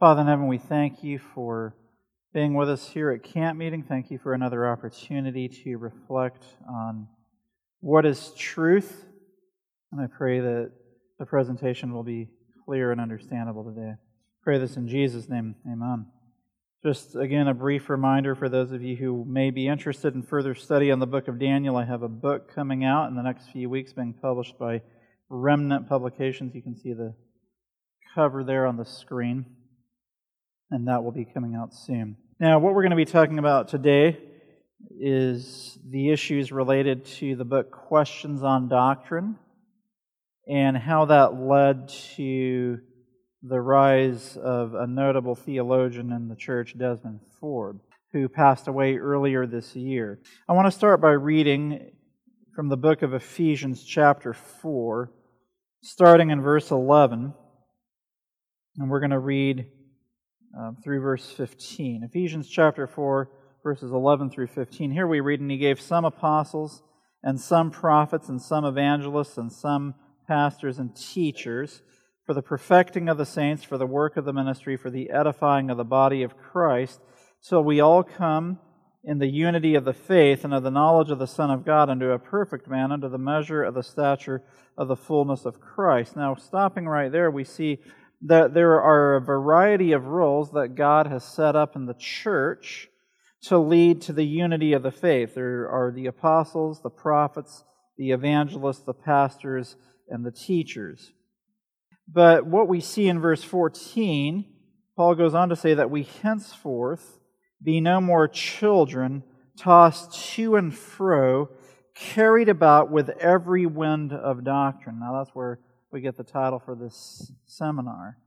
Father in heaven, we thank you for being with us here at camp meeting. Thank you for another opportunity to reflect on what is truth. And I pray that the presentation will be clear and understandable today. Pray this in Jesus' name. Amen. Just again, a brief reminder for those of you who may be interested in further study on the book of Daniel. I have a book coming out in the next few weeks being published by Remnant Publications. You can see the cover there on the screen, and that will be coming out soon. Now, what we're going to be talking about today is the issues related to the book Questions on Doctrine and how that led to the rise of a notable theologian in the church, Desmond Ford, who passed away earlier this year. I want to start by reading from the book of Ephesians, chapter 4, starting in verse 11. And we're going to read um, through verse 15. Ephesians chapter 4, verses 11 through 15. Here we read, And he gave some apostles, and some prophets, and some evangelists, and some pastors and teachers for the perfecting of the saints, for the work of the ministry, for the edifying of the body of Christ, till we all come in the unity of the faith and of the knowledge of the Son of God unto a perfect man, unto the measure of the stature of the fullness of Christ. Now, stopping right there, we see that there are a variety of rules that God has set up in the church to lead to the unity of the faith. There are the apostles, the prophets, the evangelists, the pastors, and the teachers. But what we see in verse 14, Paul goes on to say that we henceforth be no more children, tossed to and fro, carried about with every wind of doctrine. Now that's where we get the title for this seminar.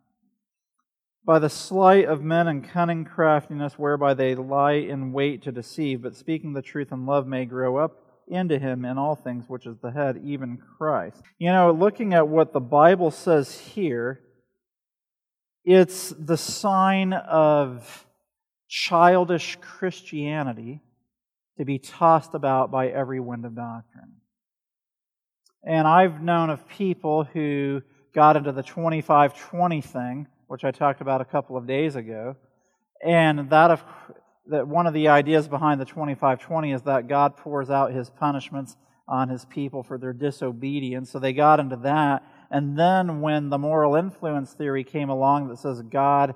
By the sleight of men and cunning craftiness whereby they lie in wait to deceive, but speaking the truth in love may grow up into him in all things, which is the head, even Christ. You know, looking at what the Bible says here, it's the sign of childish Christianity to be tossed about by every wind of doctrine. And I've known of people who got into the 25 20 thing, which I talked about a couple of days ago, and that of that one of the ideas behind the 2520 is that God pours out his punishments on his people for their disobedience. So they got into that. And then when the moral influence theory came along that says God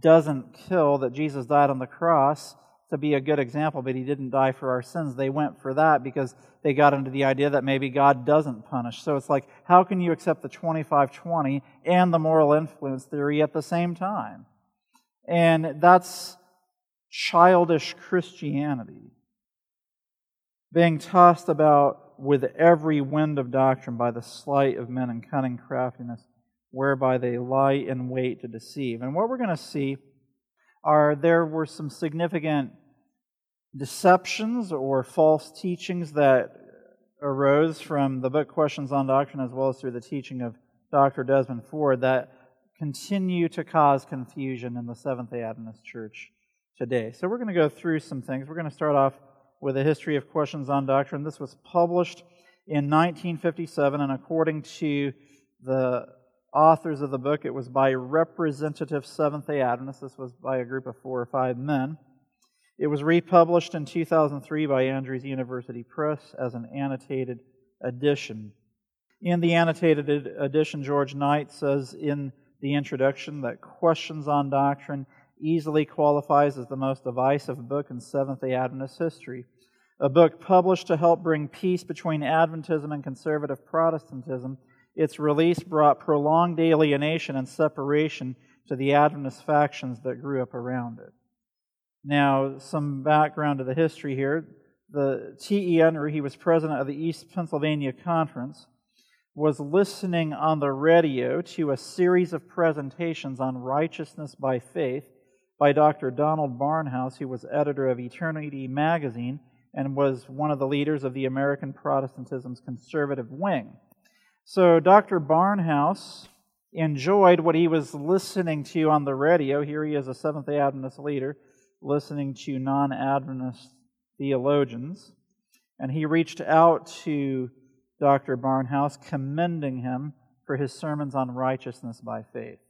doesn't kill, that Jesus died on the cross to be a good example, but he didn't die for our sins, they went for that because they got into the idea that maybe God doesn't punish. So it's like, how can you accept the 2520 and the moral influence theory at the same time? And that's childish Christianity, being tossed about with every wind of doctrine by the sleight of men and cunning craftiness, whereby they lie in wait to deceive. And what we're going to see are there were some significant deceptions or false teachings that arose from the book Questions on Doctrine as well as through the teaching of Dr. Desmond Ford that continue to cause confusion in the Seventh day Adventist Church today. So we're going to go through some things. We're going to start off with a history of questions on doctrine. This was published in 1957, and according to the authors of the book, it was by Representative Seventh day Adventists. This was by a group of four or five men. It was republished in 2003 by Andrews University Press as an annotated edition. In the annotated edition, George Knight says in the introduction that questions on doctrine easily qualifies as the most divisive book in Seventh day Adventist history. A book published to help bring peace between Adventism and conservative Protestantism, its release brought prolonged alienation and separation to the Adventist factions that grew up around it. Now, some background to the history here. The T.E. Unruh, he was president of the East Pennsylvania Conference, was listening on the radio to a series of presentations on righteousness by faith by Dr. Donald Barnhouse, who was editor of Eternity magazine and was one of the leaders of the American Protestantism's conservative wing. So Dr. Barnhouse enjoyed what he was listening to on the radio. Here he is, a Seventh day Adventist leader, listening to non Adventist theologians. And he reached out to Dr. Barnhouse, commending him for his sermons on righteousness by faith.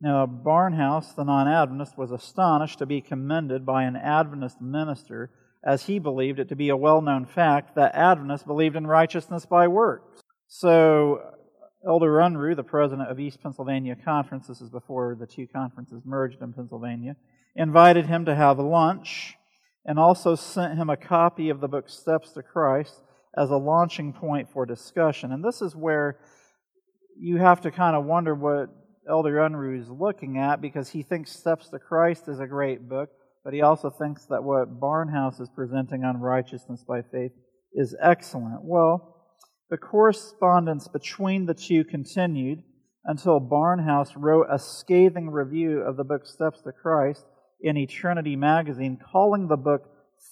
Now, Barnhouse, the non Adventist, was astonished to be commended by an Adventist minister, as he believed it to be a well known fact that Adventists believed in righteousness by works. So, Elder Unruh, the president of East Pennsylvania Conference, this is before the two conferences merged in Pennsylvania, invited him to have lunch and also sent him a copy of the book Steps to Christ as a launching point for discussion. And this is where you have to kind of wonder what Elder Unruh is looking at because he thinks Steps to Christ is a great book, but he also thinks that what Barnhouse is presenting on righteousness by faith is excellent. Well, the correspondence between the two continued until Barnhouse wrote a scathing review of the book Steps to Christ in Eternity magazine, calling the book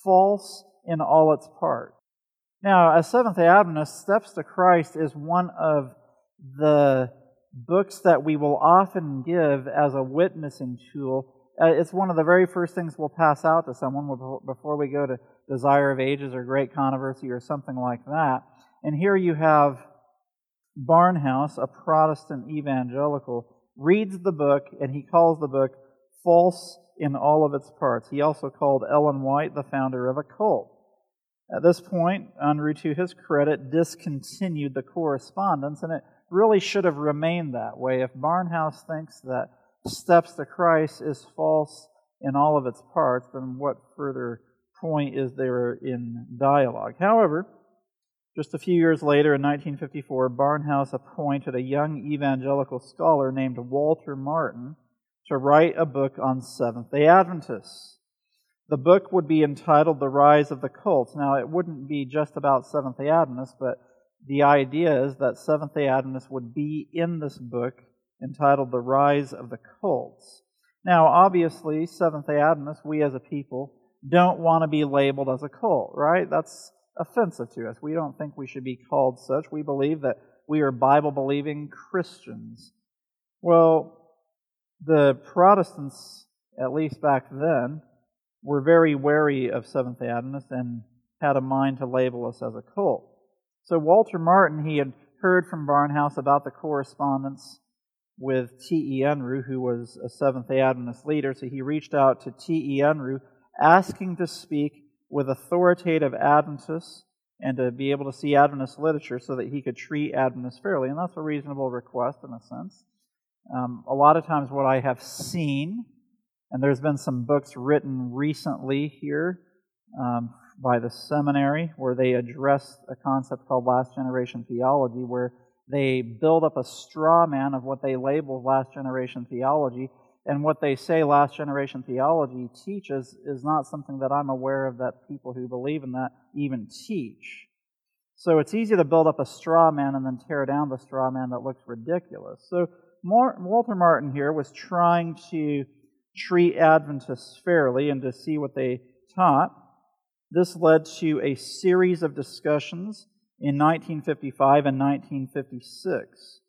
false in all its parts. Now, as Seventh day Adventist, Steps to Christ is one of the books that we will often give as a witnessing tool. Uh, it's one of the very first things we'll pass out to someone before we go to Desire of Ages or Great Controversy or something like that. And here you have Barnhouse, a Protestant evangelical, reads the book and he calls the book false in all of its parts. He also called Ellen White the founder of a cult. At this point, Unruh, to his credit, discontinued the correspondence, and it really should have remained that way. If Barnhouse thinks that Steps to Christ is false in all of its parts, then what further point is there in dialogue? However, just a few years later, in 1954, Barnhouse appointed a young evangelical scholar named Walter Martin to write a book on Seventh day Adventists. The book would be entitled The Rise of the Cults. Now, it wouldn't be just about Seventh day Adventists, but the idea is that Seventh day Adventists would be in this book entitled The Rise of the Cults. Now, obviously, Seventh day Adventists, we as a people, don't want to be labeled as a cult, right? That's offensive to us. We don't think we should be called such. We believe that we are Bible believing Christians. Well, the Protestants, at least back then, were very wary of Seventh day Adventists and had a mind to label us as a cult. So Walter Martin, he had heard from Barnhouse about the correspondence with T.E. Unruh, who was a Seventh day Adventist leader. So he reached out to T.E. Unruh, asking to speak with authoritative Adventists and to be able to see Adventist literature so that he could treat Adventists fairly. And that's a reasonable request in a sense. Um, a lot of times, what I have seen, and there's been some books written recently here um, by the seminary where they address a concept called last generation theology, where they build up a straw man of what they label last generation theology. And what they say last generation theology teaches is not something that I'm aware of that people who believe in that even teach. So it's easy to build up a straw man and then tear down the straw man that looks ridiculous. So Walter Martin here was trying to treat Adventists fairly and to see what they taught. This led to a series of discussions in 1955 and 1956.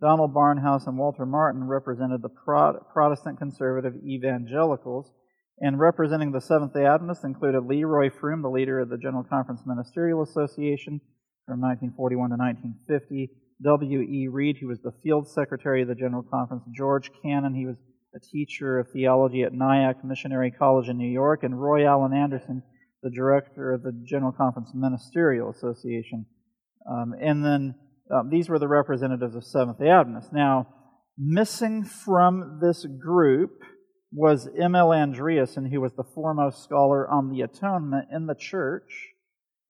Donald Barnhouse and Walter Martin represented the Protestant conservative evangelicals, and representing the Seventh day Adventists included Leroy Froom, the leader of the General Conference Ministerial Association from 1941 to 1950, W.E. Read, who was the field secretary of the General Conference, George Cannon, he was a teacher of theology at Nyack Missionary College in New York, and Roy Allen Anderson, the director of the General Conference Ministerial Association. Um, and then um, these were the representatives of Seventh day Adventists. Now, missing from this group was M.L. Andreasen, who was the foremost scholar on the atonement in the church.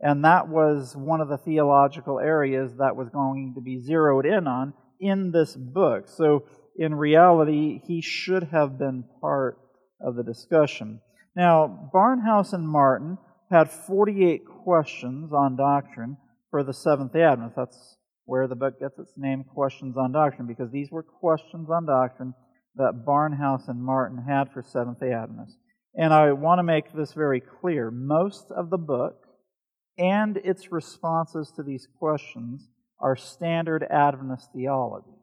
And that was one of the theological areas that was going to be zeroed in on in this book. So, in reality, he should have been part of the discussion. Now, Barnhouse and Martin had 48 questions on doctrine for the Seventh day Adventists. That's where the book gets its name, Questions on Doctrine, because these were questions on doctrine that Barnhouse and Martin had for Seventh day Adventists. And I want to make this very clear. Most of the book and its responses to these questions are standard Adventist theology.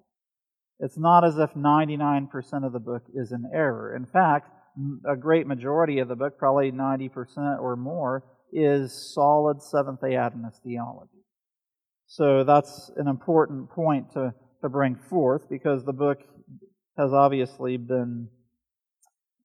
It's not as if 99% of the book is in error. In fact, a great majority of the book, probably 90% or more, is solid Seventh day Adventist theology. So that's an important point to, to bring forth because the book has obviously been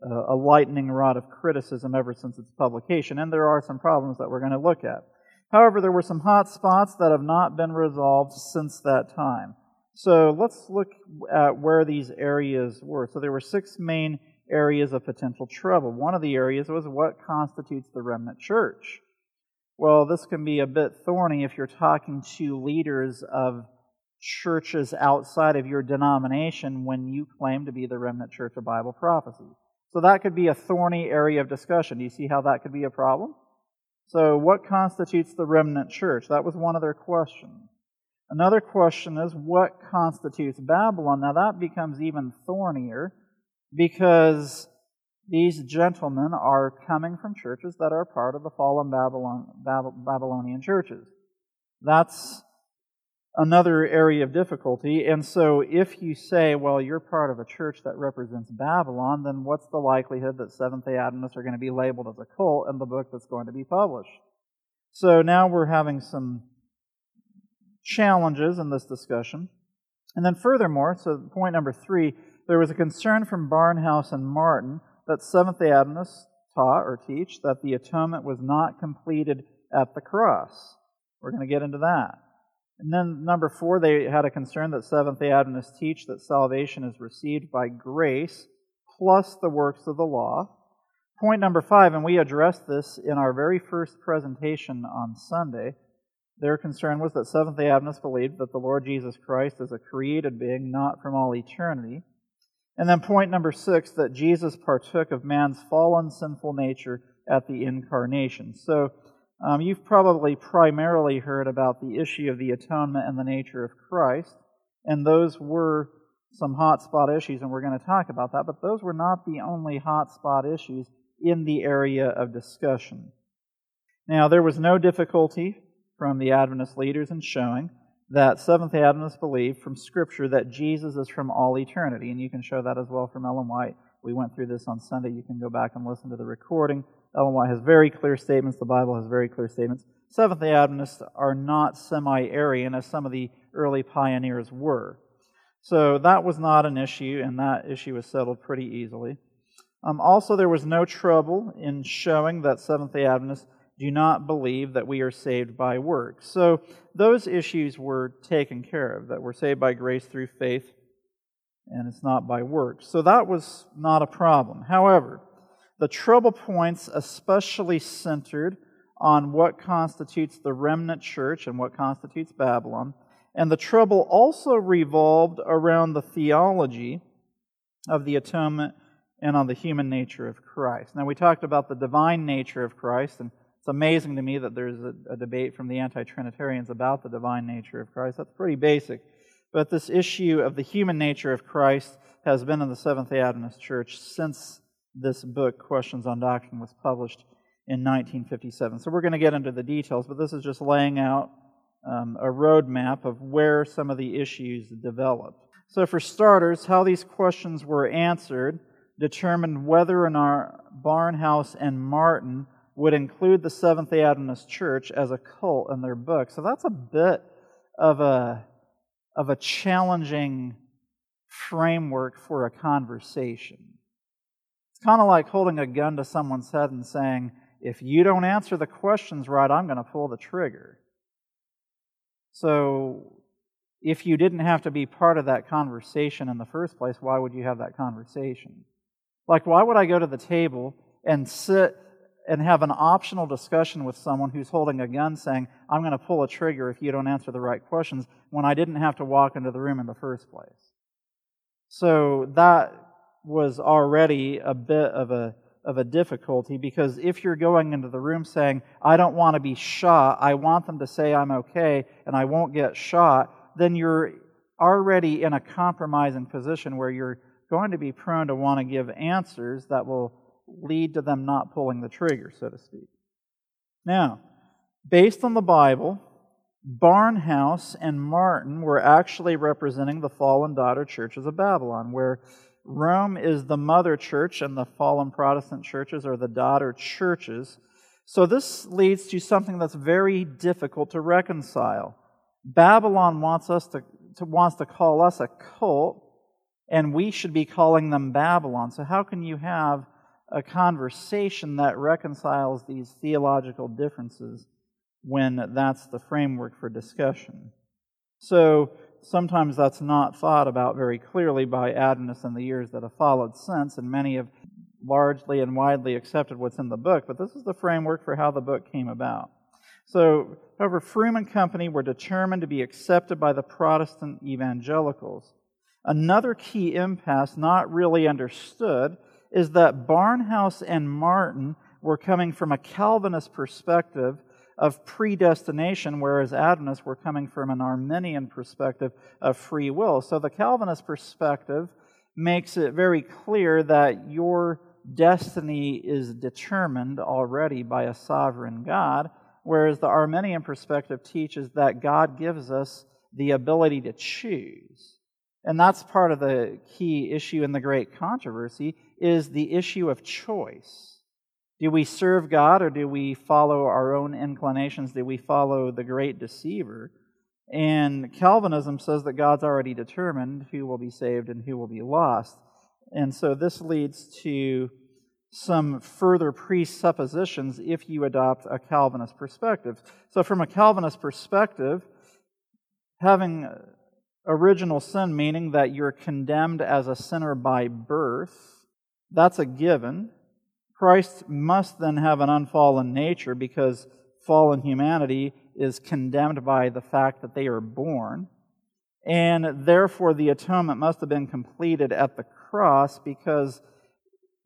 uh, a lightning rod of criticism ever since its publication, and there are some problems that we're going to look at. However, there were some hot spots that have not been resolved since that time. So let's look at where these areas were. So there were six main areas of potential trouble. One of the areas was what constitutes the remnant church. Well, this can be a bit thorny if you're talking to leaders of churches outside of your denomination when you claim to be the remnant church of Bible prophecy. So that could be a thorny area of discussion. Do you see how that could be a problem? So, what constitutes the remnant church? That was one of their questions. Another question is what constitutes Babylon? Now, that becomes even thornier because these gentlemen are coming from churches that are part of the fallen Babylon, Babylonian churches. That's another area of difficulty. And so, if you say, well, you're part of a church that represents Babylon, then what's the likelihood that Seventh day Adventists are going to be labeled as a cult in the book that's going to be published? So now we're having some challenges in this discussion. And then, furthermore, so point number three, there was a concern from Barnhouse and Martin that Seventh day Adventists taught or teach that the atonement was not completed at the cross. We're going to get into that. And then number four, they had a concern that Seventh day Adventists teach that salvation is received by grace plus the works of the law. Point number five, and we addressed this in our very first presentation on Sunday. Their concern was that Seventh day Adventists believed that the Lord Jesus Christ is a created being, not from all eternity. And then point number six, that Jesus partook of man's fallen sinful nature at the incarnation. So um, you've probably primarily heard about the issue of the atonement and the nature of Christ, and those were some hotspot issues, and we're going to talk about that, but those were not the only hotspot issues in the area of discussion. Now, there was no difficulty from the Adventist leaders in showing that Seventh day Adventists believe from Scripture that Jesus is from all eternity, and you can show that as well from Ellen White. We went through this on Sunday. You can go back and listen to the recording. Ellen White has very clear statements. The Bible has very clear statements. Seventh day Adventists are not semi Arian as some of the early pioneers were. So that was not an issue, and that issue was settled pretty easily. Um, also, there was no trouble in showing that Seventh day Adventists do not believe that we are saved by works. So those issues were taken care of, that we're saved by grace through faith, and it's not by works. So that was not a problem. However, the trouble points especially centered on what constitutes the remnant church and what constitutes Babylon. And the trouble also revolved around the theology of the atonement and on the human nature of Christ. Now, we talked about the divine nature of Christ, and it's amazing to me that there's a, a debate from the anti Trinitarians about the divine nature of Christ. That's pretty basic. But this issue of the human nature of Christ has been in the Seventh day Adventist Church since this book, Questions on Doctrine, was published in 1957. So we're going to get into the details, but this is just laying out um, a roadmap of where some of the issues developed. So, for starters, how these questions were answered determined whether or not Barnhouse and Martin would include the Seventh day Adventist Church as a cult in their book. So, that's a bit of a, of a challenging framework for a conversation. It's kind of like holding a gun to someone's head and saying, if you don't answer the questions right, I'm going to pull the trigger. So, if you didn't have to be part of that conversation in the first place, why would you have that conversation? Like, why would I go to the table and sit and have an optional discussion with someone who's holding a gun saying, I'm going to pull a trigger if you don't answer the right questions, when I didn't have to walk into the room in the first place? So, that was already a bit of a of a difficulty because if you're going into the room saying, I don't want to be shot, I want them to say I'm okay and I won't get shot, then you're already in a compromising position where you're going to be prone to want to give answers that will lead to them not pulling the trigger, so to speak. Now, based on the Bible, Barnhouse and Martin were actually representing the fallen daughter churches of Babylon, where Rome is the mother church, and the fallen Protestant churches are the daughter churches. So this leads to something that's very difficult to reconcile. Babylon wants us to, to, wants to call us a cult, and we should be calling them Babylon. So, how can you have a conversation that reconciles these theological differences when that's the framework for discussion? So, sometimes that's not thought about very clearly by Adventists in the years that have followed since, and many have largely and widely accepted what's in the book, but this is the framework for how the book came about. So, however, Froom and Company were determined to be accepted by the Protestant evangelicals. Another key impasse not really understood is that Barnhouse and Martin were coming from a Calvinist perspective of predestination, whereas Adventists were coming from an Arminian perspective of free will. So the Calvinist perspective makes it very clear that your destiny is determined already by a sovereign God, whereas the Arminian perspective teaches that God gives us the ability to choose. And that's part of the key issue in the great controversy is the issue of choice. Do we serve God or do we follow our own inclinations? Do we follow the great deceiver? And Calvinism says that God's already determined who will be saved and who will be lost. And so this leads to some further presuppositions if you adopt a Calvinist perspective. So, from a Calvinist perspective, having original sin, meaning that you're condemned as a sinner by birth, that's a given. Christ must then have an unfallen nature because fallen humanity is condemned by the fact that they are born. And therefore, the atonement must have been completed at the cross because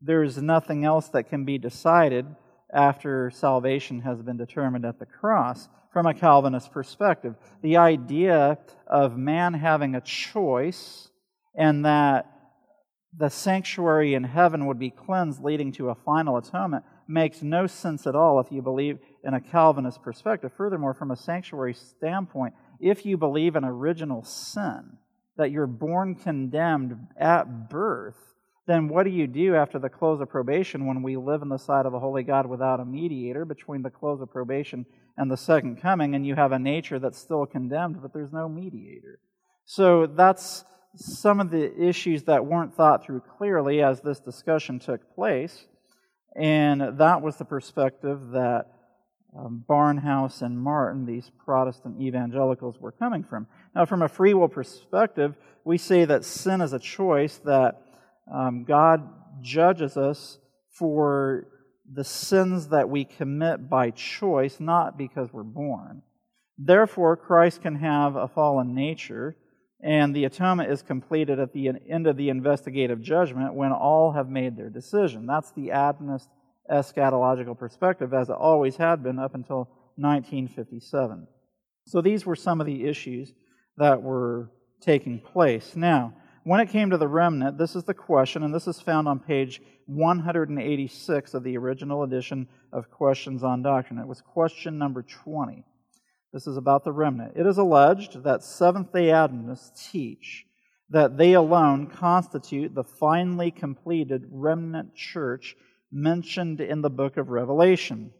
there's nothing else that can be decided after salvation has been determined at the cross from a Calvinist perspective. The idea of man having a choice and that the sanctuary in heaven would be cleansed, leading to a final atonement, makes no sense at all if you believe in a Calvinist perspective. Furthermore, from a sanctuary standpoint, if you believe in original sin, that you're born condemned at birth, then what do you do after the close of probation when we live in the sight of the holy God without a mediator between the close of probation and the second coming, and you have a nature that's still condemned, but there's no mediator? So that's some of the issues that weren't thought through clearly as this discussion took place. And that was the perspective that um, Barnhouse and Martin, these Protestant evangelicals, were coming from. Now, from a free will perspective, we say that sin is a choice that um, God judges us for the sins that we commit by choice, not because we're born. Therefore, Christ can have a fallen nature, and the atonement is completed at the end of the investigative judgment when all have made their decision. That's the Adventist eschatological perspective, as it always had been up until 1957. So these were some of the issues that were taking place. Now, when it came to the remnant, this is the question, and this is found on page 186 of the original edition of Questions on Doctrine. It was question number 20. This is about the remnant. It is alleged that Seventh day Adventists teach that they alone constitute the finally completed remnant church mentioned in the book of Revelation.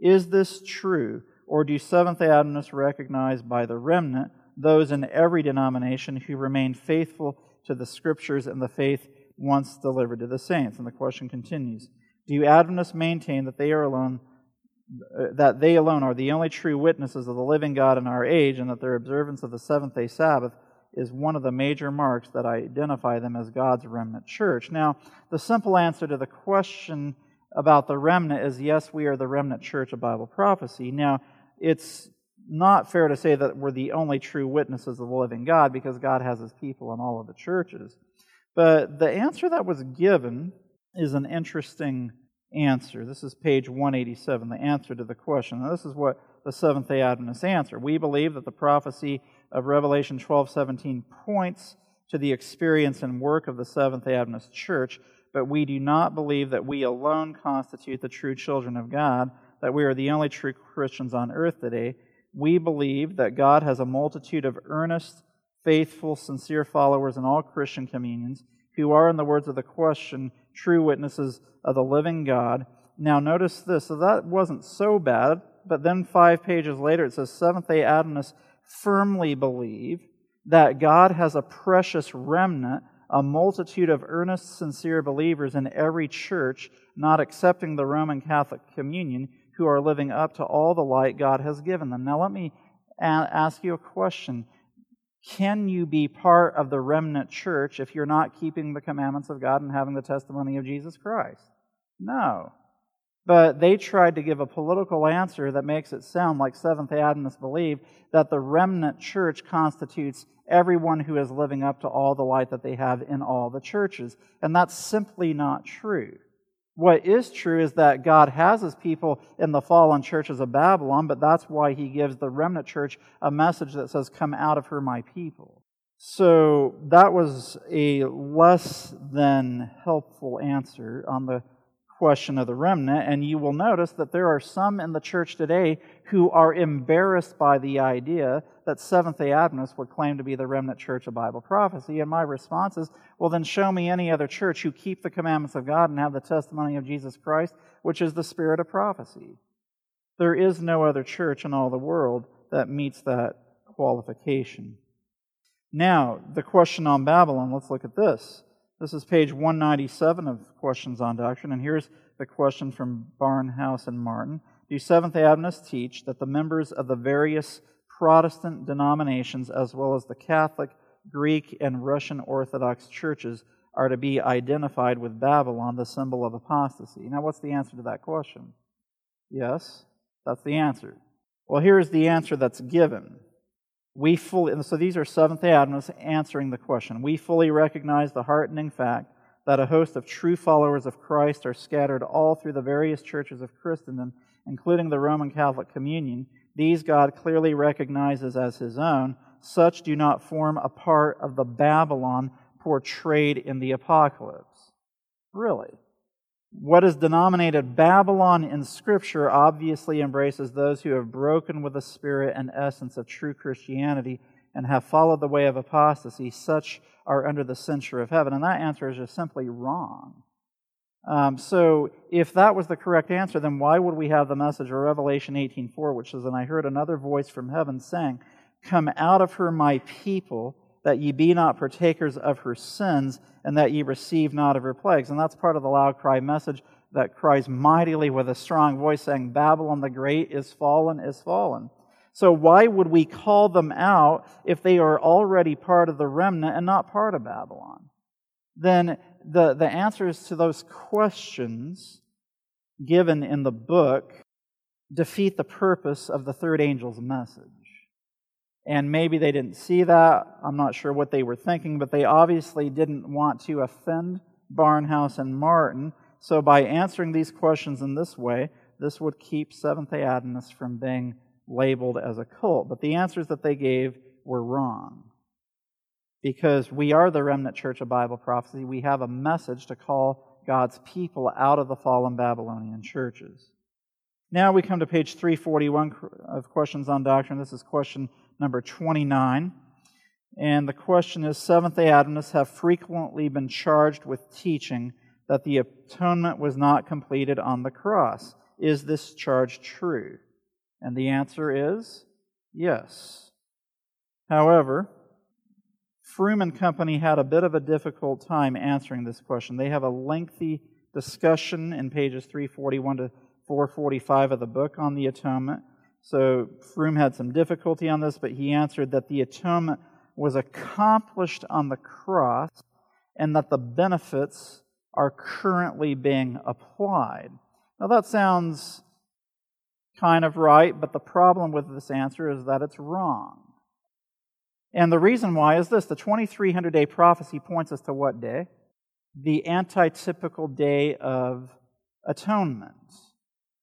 Is this true, or do Seventh day Adventists recognize by the remnant those in every denomination who remain faithful to the scriptures and the faith once delivered to the saints. And the question continues Do Adventists maintain that they are alone? That they alone are the only true witnesses of the living God in our age, and that their observance of the seventh day Sabbath is one of the major marks that identify them as God's remnant church. Now, the simple answer to the question about the remnant is yes, we are the remnant church of Bible prophecy. Now, it's not fair to say that we're the only true witnesses of the living God because God has his people in all of the churches. But the answer that was given is an interesting answer. This is page 187, the answer to the question. Now, this is what the Seventh day Adventists answer. We believe that the prophecy of Revelation 12:17 points to the experience and work of the Seventh day Adventist church, but we do not believe that we alone constitute the true children of God, that we are the only true Christians on earth today we believe that God has a multitude of earnest, faithful, sincere followers in all Christian communions who are, in the words of the question, true witnesses of the living God. Now, notice this. So that wasn't so bad, but then five pages later it says Seventh day Adventists firmly believe that God has a precious remnant a multitude of earnest, sincere believers in every church, not accepting the Roman Catholic communion, who are living up to all the light God has given them. Now, let me ask you a question. Can you be part of the remnant church if you're not keeping the commandments of God and having the testimony of Jesus Christ? No. But they tried to give a political answer that makes it sound like Seventh day Adventists believe that the remnant church constitutes everyone who is living up to all the light that they have in all the churches. And that's simply not true. What is true is that God has his people in the fallen churches of Babylon, but that's why he gives the remnant church a message that says, Come out of her, my people. So that was a less than helpful answer on the question of the remnant, and you will notice that there are some in the church today who are embarrassed by the idea that Seventh day Adventists would claim to be the remnant church of Bible prophecy. And my response is, well, then show me any other church who keep the commandments of God and have the testimony of Jesus Christ, which is the spirit of prophecy. There is no other church in all the world that meets that qualification. Now, the question on Babylon, let's look at this. This is page 197 of Questions on Doctrine, and here's the question from Barnhouse and Martin. Do Seventh Adventists teach that the members of the various Protestant denominations, as well as the Catholic, Greek, and Russian Orthodox churches, are to be identified with Babylon, the symbol of apostasy? Now, what's the answer to that question? Yes, that's the answer. Well, here's the answer that's given. We fully, and so these are Seventh day Adventists answering the question. We fully recognize the heartening fact that a host of true followers of Christ are scattered all through the various churches of Christendom, including the Roman Catholic Communion. These God clearly recognizes as his own. Such do not form a part of the Babylon portrayed in the Apocalypse. Really? What is denominated Babylon in Scripture obviously embraces those who have broken with the spirit and essence of true Christianity and have followed the way of apostasy. Such are under the censure of heaven. And that answer is just simply wrong. Um, so, if that was the correct answer, then why would we have the message of Revelation 18:4, which says, "And I heard another voice from heaven saying, Come out of her, my people." That ye be not partakers of her sins, and that ye receive not of her plagues. And that's part of the loud cry message that cries mightily with a strong voice, saying, Babylon the Great is fallen, is fallen. So, why would we call them out if they are already part of the remnant and not part of Babylon? Then the, the answers to those questions given in the book defeat the purpose of the third angel's message. And maybe they didn't see that. I'm not sure what they were thinking, but they obviously didn't want to offend Barnhouse and Martin. So by answering these questions in this way, this would keep Seventh day Adventists from being labeled as a cult. But the answers that they gave were wrong. Because we are the remnant church of Bible prophecy, we have a message to call God's people out of the fallen Babylonian churches. Now we come to page 341 of Questions on Doctrine. This is question number 29. And the question is Seventh day Adventists have frequently been charged with teaching that the atonement was not completed on the cross. Is this charge true? And the answer is yes. However, Froom and Company had a bit of a difficult time answering this question. They have a lengthy discussion in pages 341 to 445 of the book on the atonement. So Froom had some difficulty on this, but he answered that the atonement was accomplished on the cross and that the benefits are currently being applied. Now that sounds kind of right, but the problem with this answer is that it's wrong. And the reason why is this the 2300 day prophecy points us to what day? The antitypical day of atonement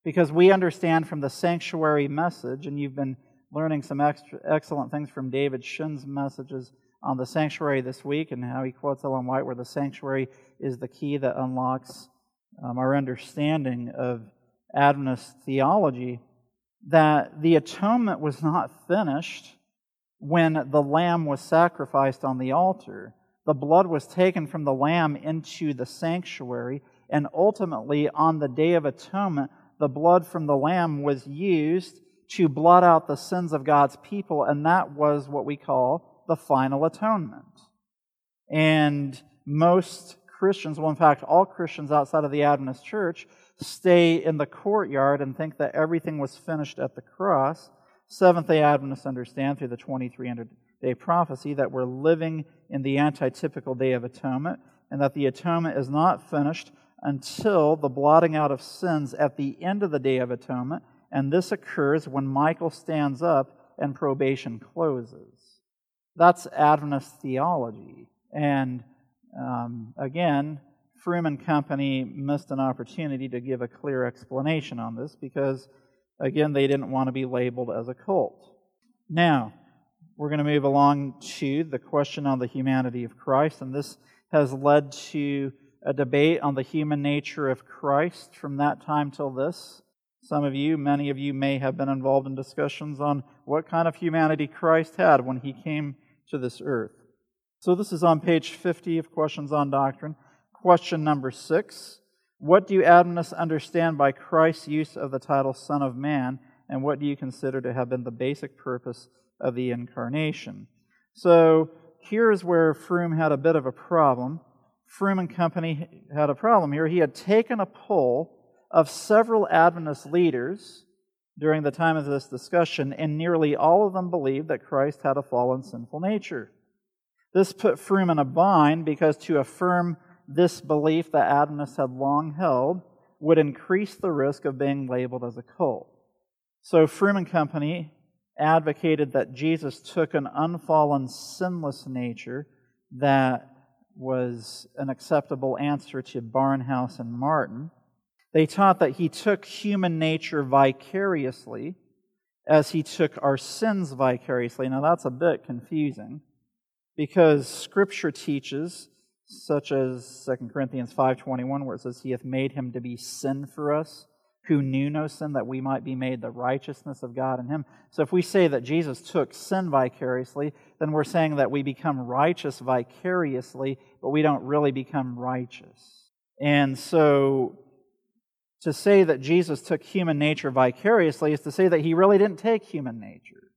because we understand from the sanctuary message, and you've been learning some extra, excellent things from David Shin's messages on the sanctuary this week and how he quotes Ellen White, where the sanctuary is the key that unlocks um, our understanding of Adventist theology, that the atonement was not finished when the lamb was sacrificed on the altar. The blood was taken from the lamb into the sanctuary, and ultimately, on the Day of Atonement, the blood from the lamb was used to blot out the sins of God's people, and that was what we call the final atonement. And most Christians, well, in fact, all Christians outside of the Adventist church, stay in the courtyard and think that everything was finished at the cross. Seventh day Adventists understand through the 2300 day prophecy that we're living in the antitypical day of atonement and that the atonement is not finished until the blotting out of sins at the end of the day of atonement. And this occurs when Michael stands up and probation closes. That's Adventist theology. And um, again, Froom and Company missed an opportunity to give a clear explanation on this because, again, they didn't want to be labeled as a cult. Now, we're going to move along to the question on the humanity of Christ, and this has led to a debate on the human nature of Christ from that time till this. Some of you, many of you, may have been involved in discussions on what kind of humanity Christ had when he came to this earth. So, this is on page 50 of Questions on Doctrine. Question number six What do you Adventists understand by Christ's use of the title Son of Man, and what do you consider to have been the basic purpose of the incarnation? So, here's where Froom had a bit of a problem. Froom and Company had a problem here. He had taken a poll of several Adventist leaders during the time of this discussion, and nearly all of them believed that Christ had a fallen sinful nature. This put Froom in a bind because to affirm this belief that Adventists had long held would increase the risk of being labeled as a cult. So Froom and Company advocated that Jesus took an unfallen, sinless nature that was an acceptable answer to Barnhouse and Martin. They taught that he took human nature vicariously as he took our sins vicariously. Now, that's a bit confusing because Scripture teaches, such as 2 Corinthians 5.21, where it says, He hath made him to be sin for us, who knew no sin, that we might be made the righteousness of God in him. So if we say that Jesus took sin vicariously, then we're saying that we become righteous vicariously, but we don't really become righteous. And so to say that Jesus took human nature vicariously is to say that he really didn't take human nature.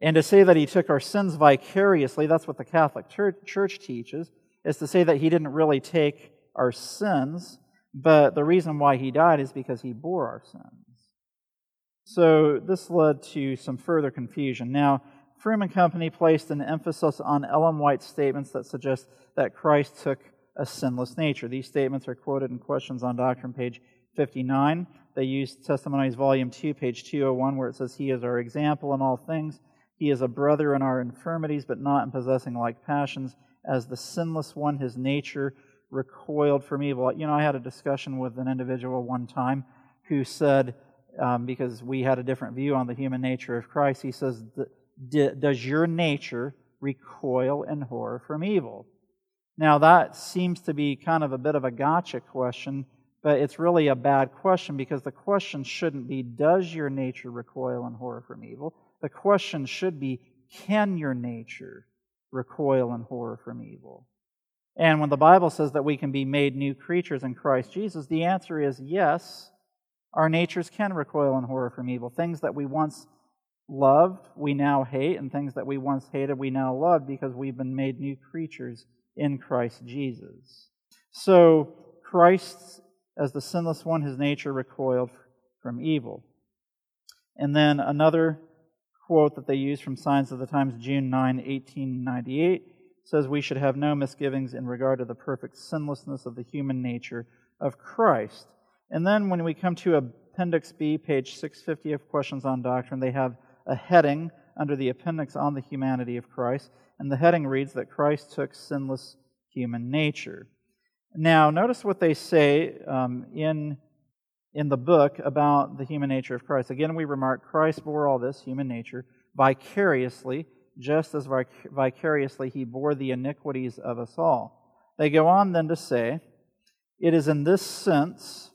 And to say that he took our sins vicariously, that's what the Catholic Church teaches, is to say that he didn't really take our sins, but the reason why he died is because he bore our sins. So this led to some further confusion. Now, Froom and Company placed an emphasis on Ellen White's statements that suggest that Christ took a sinless nature. These statements are quoted in Questions on Doctrine, page 59. They use Testimonies, volume 2, page 201, where it says, He is our example in all things. He is a brother in our infirmities, but not in possessing like passions. As the sinless one, his nature recoiled from evil. You know, I had a discussion with an individual one time who said, um, because we had a different view on the human nature of Christ, he says, Does your nature recoil in horror from evil? Now, that seems to be kind of a bit of a gotcha question, but it's really a bad question because the question shouldn't be, Does your nature recoil in horror from evil? The question should be, Can your nature recoil in horror from evil? And when the Bible says that we can be made new creatures in Christ Jesus, the answer is yes. Our natures can recoil in horror from evil. Things that we once loved, we now hate, and things that we once hated, we now love because we've been made new creatures in Christ Jesus. So, Christ, as the sinless one, his nature recoiled from evil. And then another quote that they use from Signs of the Times, June 9, 1898 says we should have no misgivings in regard to the perfect sinlessness of the human nature of Christ. And then when we come to Appendix B, page 650 of Questions on Doctrine, they have a heading under the appendix on the humanity of Christ, and the heading reads that Christ took sinless human nature. Now, notice what they say um, in, in the book about the human nature of Christ. Again, we remark Christ bore all this, human nature, vicariously just as vicariously he bore the iniquities of us all. They go on then to say, It is in this sense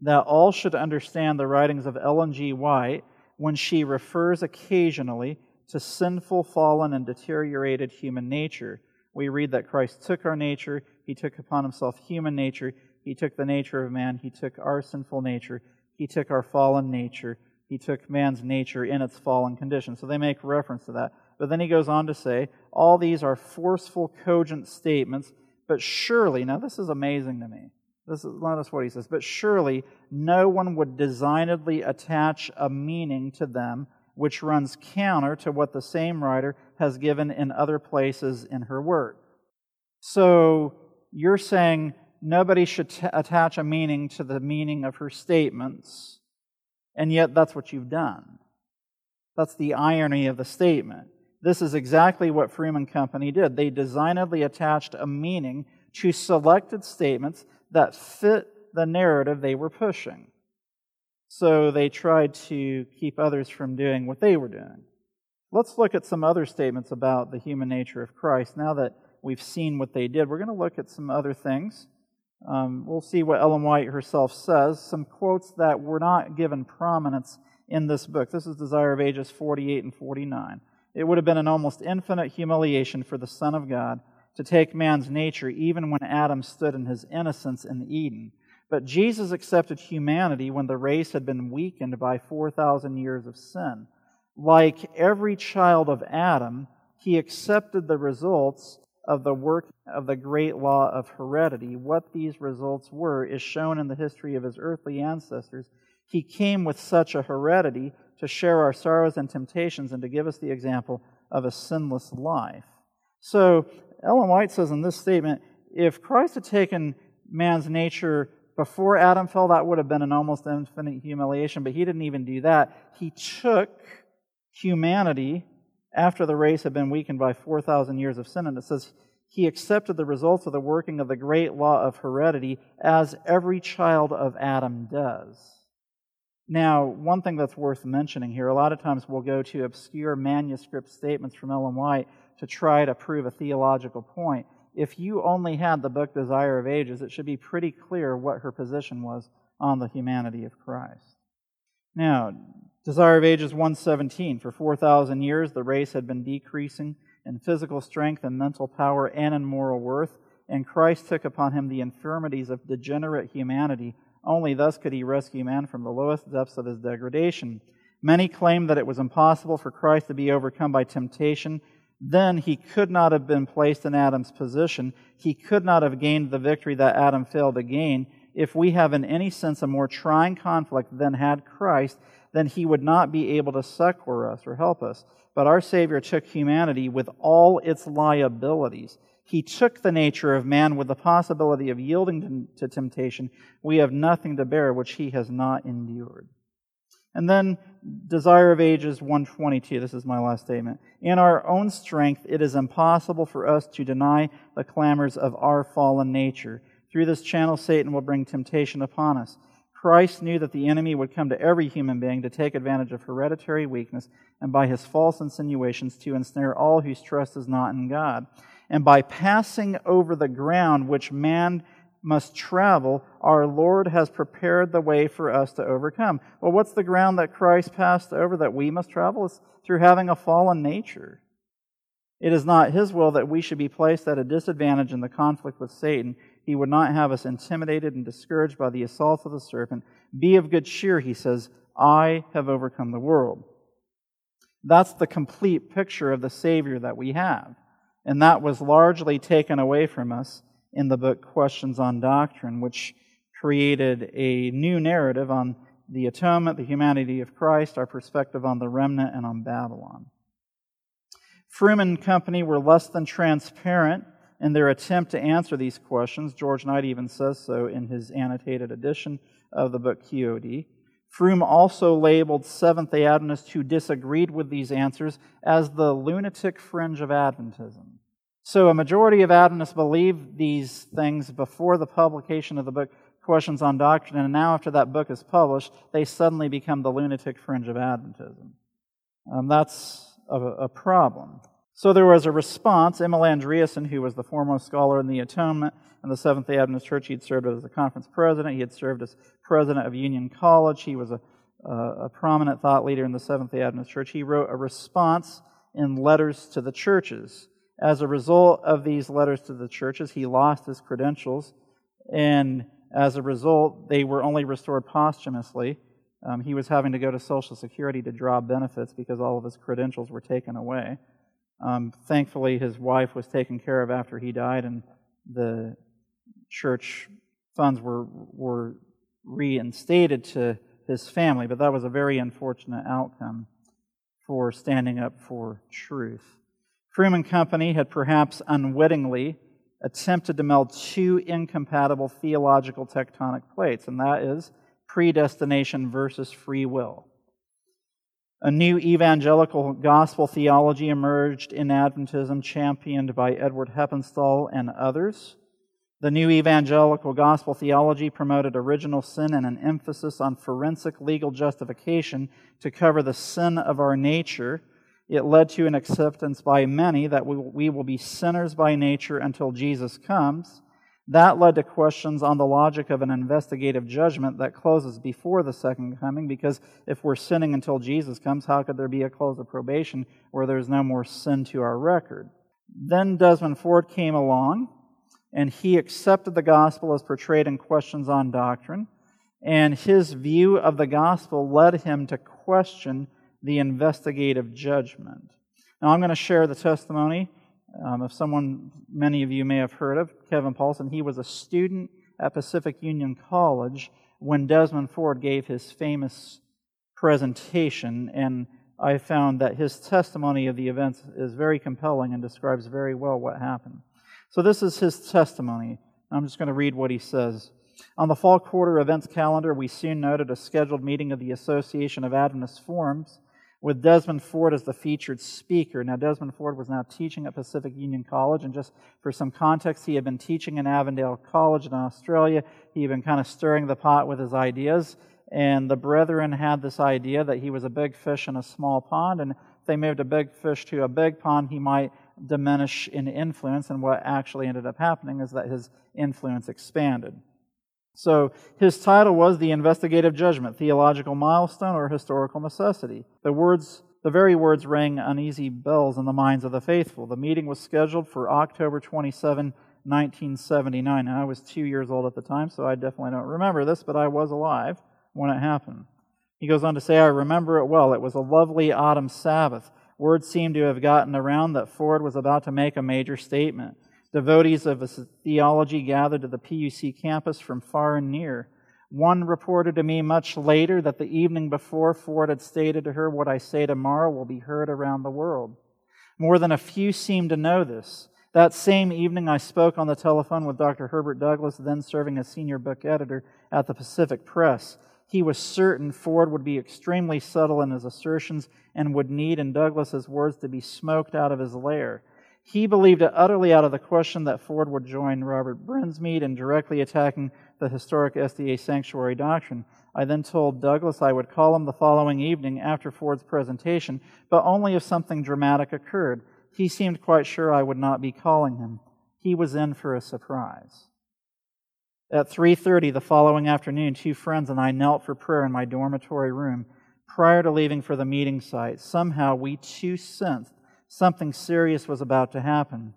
that all should understand the writings of Ellen G. White when she refers occasionally to sinful, fallen, and deteriorated human nature. We read that Christ took our nature, he took upon himself human nature, he took the nature of man, he took our sinful nature, he took our fallen nature, he took man's nature in its fallen condition. So they make reference to that. But then he goes on to say, all these are forceful, cogent statements But surely, now this is amazing to me. This is, notice what he says. But surely no one would designedly attach a meaning to them which runs counter to what the same writer has given in other places in her work. So you're saying nobody should t- attach a meaning to the meaning of her statements, and yet that's what you've done. That's the irony of the statement. This is exactly what Froom and Company did. They designedly attached a meaning to selected statements that fit the narrative they were pushing. So they tried to keep others from doing what they were doing. Let's look at some other statements about the human nature of Christ. Now that we've seen what they did, we're going to look at some other things. Um, we'll see what Ellen White herself says, some quotes that were not given prominence in this book. This is Desire of Ages 48 and 49. It would have been an almost infinite humiliation for the Son of God to take man's nature, even when Adam stood in his innocence in Eden but Jesus accepted humanity when the race had been weakened by 4,000 years of sin. Like every child of Adam, he accepted the results of the work of the great law of heredity. What these results were is shown in the history of his earthly ancestors. He came with such a heredity to share our sorrows and temptations and to give us the example of a sinless life. So, Ellen White says in this statement if Christ had taken man's nature before Adam fell, that would have been an almost infinite humiliation, but he didn't even do that. He took humanity after the race had been weakened by 4,000 years of sin, and it says he accepted the results of the working of the great law of heredity as every child of Adam does. Now, one thing that's worth mentioning here, a lot of times we'll go to obscure manuscript statements from Ellen White to try to prove a theological point if you only had the book Desire of Ages, it should be pretty clear what her position was on the humanity of Christ. Now, Desire of Ages 117. For 4,000 years, the race had been decreasing in physical strength and mental power and in moral worth, and Christ took upon him the infirmities of degenerate humanity. Only thus could he rescue man from the lowest depths of his degradation. Many claim that it was impossible for Christ to be overcome by temptation then he could not have been placed in Adam's position. He could not have gained the victory that Adam failed to gain. If we have in any sense a more trying conflict than had Christ, then he would not be able to succor us or help us. But our Savior took humanity with all its liabilities. He took the nature of man with the possibility of yielding to temptation. We have nothing to bear which he has not endured. And then Desire of Ages 122. This is my last statement. In our own strength, it is impossible for us to deny the clamors of our fallen nature. Through this channel, Satan will bring temptation upon us. Christ knew that the enemy would come to every human being to take advantage of hereditary weakness and by his false insinuations to ensnare all whose trust is not in God. And by passing over the ground which man must travel, our Lord has prepared the way for us to overcome. Well, what's the ground that Christ passed over that we must travel? It's through having a fallen nature. It is not His will that we should be placed at a disadvantage in the conflict with Satan. He would not have us intimidated and discouraged by the assaults of the serpent. Be of good cheer, he says, I have overcome the world. That's the complete picture of the Savior that we have. And that was largely taken away from us in the book Questions on Doctrine, which created a new narrative on the atonement, the humanity of Christ, our perspective on the remnant, and on Babylon. Froom and Company were less than transparent in their attempt to answer these questions. George Knight even says so in his annotated edition of the book QOD. Froom also labeled Seventh day Adventists who disagreed with these answers as the lunatic fringe of Adventism. So, a majority of Adventists believed these things before the publication of the book Questions on Doctrine, and now, after that book is published, they suddenly become the lunatic fringe of Adventism. Um, that's a, a, problem. So, there was a response. M.L. Andreasen, who was the foremost scholar in the Atonement in the Seventh day Adventist Church, he had served as a conference president, he had served as president of Union College, he was a, a, a prominent thought leader in the Seventh day Adventist Church. He wrote a response in letters to the churches. As a result of these letters to the churches, he lost his credentials, and as a result, they were only restored posthumously. Um, he was having to go to Social Security to draw benefits because all of his credentials were taken away. Um, thankfully, his wife was taken care of after he died, and the church funds were, were reinstated to his family, but that was a very unfortunate outcome for standing up for truth. Froom and Company had perhaps unwittingly attempted to meld two incompatible theological tectonic plates, and that is predestination versus free will. A new evangelical gospel theology emerged in Adventism, championed by Edward Heppenstall and others. The new evangelical gospel theology promoted original sin and an emphasis on forensic legal justification to cover the sin of our nature. It led to an acceptance by many that we will be sinners by nature until Jesus comes. That led to questions on the logic of an investigative judgment that closes before the second coming, because if we're sinning until Jesus comes, how could there be a close of probation where there's no more sin to our record? Then Desmond Ford came along, and he accepted the gospel as portrayed in Questions on Doctrine, and his view of the gospel led him to question the investigative judgment. Now, I'm going to share the testimony um, of someone many of you may have heard of, Kevin Paulson. He was a student at Pacific Union College when Desmond Ford gave his famous presentation, and I found that his testimony of the events is very compelling and describes very well what happened. So, this is his testimony. I'm just going to read what he says. On the fall quarter events calendar, we soon noted a scheduled meeting of the Association of Adventist Forums with Desmond Ford as the featured speaker. Now, Desmond Ford was now teaching at Pacific Union College, and just for some context, he had been teaching in Avondale College in Australia. He had been kind of stirring the pot with his ideas, and the brethren had this idea that he was a big fish in a small pond, and if they moved a big fish to a big pond, he might diminish in influence, and what actually ended up happening is that his influence expanded. So his title was The Investigative Judgment, Theological Milestone or Historical Necessity. The words, the very words rang uneasy bells in the minds of the faithful. The meeting was scheduled for October 27, 1979. And I was two years old at the time, so I definitely don't remember this, but I was alive when it happened. He goes on to say, I remember it well. It was a lovely autumn Sabbath. Word seemed to have gotten around that Ford was about to make a major statement. Devotees of theology gathered to the PUC campus from far and near. One reported to me much later that the evening before Ford had stated to her, What I say tomorrow will be heard around the world. More than a few seemed to know this. That same evening, I spoke on the telephone with Dr. Herbert Douglass, then serving as senior book editor at the Pacific Press. He was certain Ford would be extremely subtle in his assertions and would need, in Douglass's words, to be smoked out of his lair. He believed it utterly out of the question that Ford would join Robert Brinsmead in directly attacking the historic SDA sanctuary doctrine. I then told Douglass I would call him the following evening after Ford's presentation, but only if something dramatic occurred. He seemed quite sure I would not be calling him. He was in for a surprise. At 3:30 the following afternoon, two friends and I knelt for prayer in my dormitory room prior to leaving for the meeting site. Somehow we too sensed something serious was about to happen.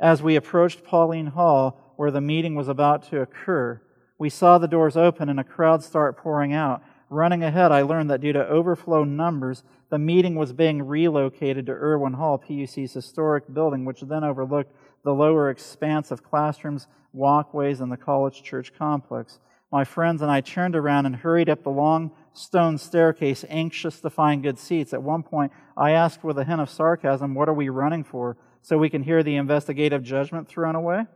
As we approached Paulin Hall, where the meeting was about to occur, we saw the doors open and a crowd start pouring out. Running ahead, I learned that due to overflow numbers, the meeting was being relocated to Irwin Hall, PUC's historic building, which then overlooked the lower expanse of classrooms, walkways, and the college church complex. My friends and I turned around and hurried up the long stone staircase, anxious to find good seats. At one point, I asked with a hint of sarcasm, What are we running for? So we can hear the investigative judgment thrown away?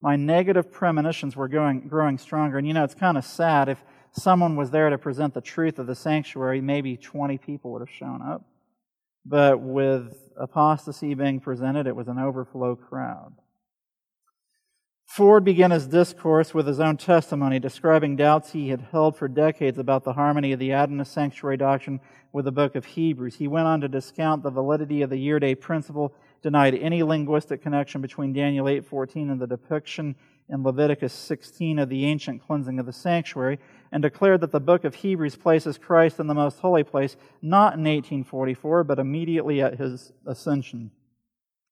My negative premonitions were going, growing stronger. And you know, it's kind of sad. If someone was there to present the truth of the sanctuary, maybe 20 people would have shown up. But with apostasy being presented, it was an overflow crowd. Ford began his discourse with his own testimony, describing doubts he had held for decades about the harmony of the Adventist sanctuary doctrine with the book of Hebrews. He went on to discount the validity of the year-day principle, denied any linguistic connection between Daniel 8:14 and the depiction in Leviticus 16 of the ancient cleansing of the sanctuary, and declared that the book of Hebrews places Christ in the most holy place not in 1844, but immediately at his ascension.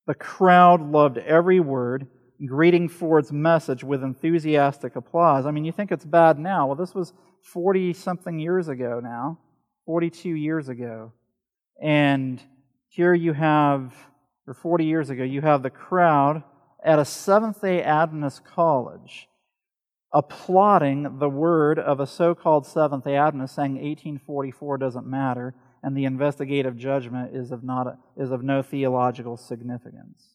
The crowd loved every word greeting Ford's message with enthusiastic applause. I mean, you think it's bad now. Well, this was 40 something years ago now, 42 years ago. And here you have, or 40 years ago, you have the crowd at a Seventh day Adventist college applauding the word of a so called Seventh day Adventist saying 1844 doesn't matter and the investigative judgment is of, not, is of no theological significance.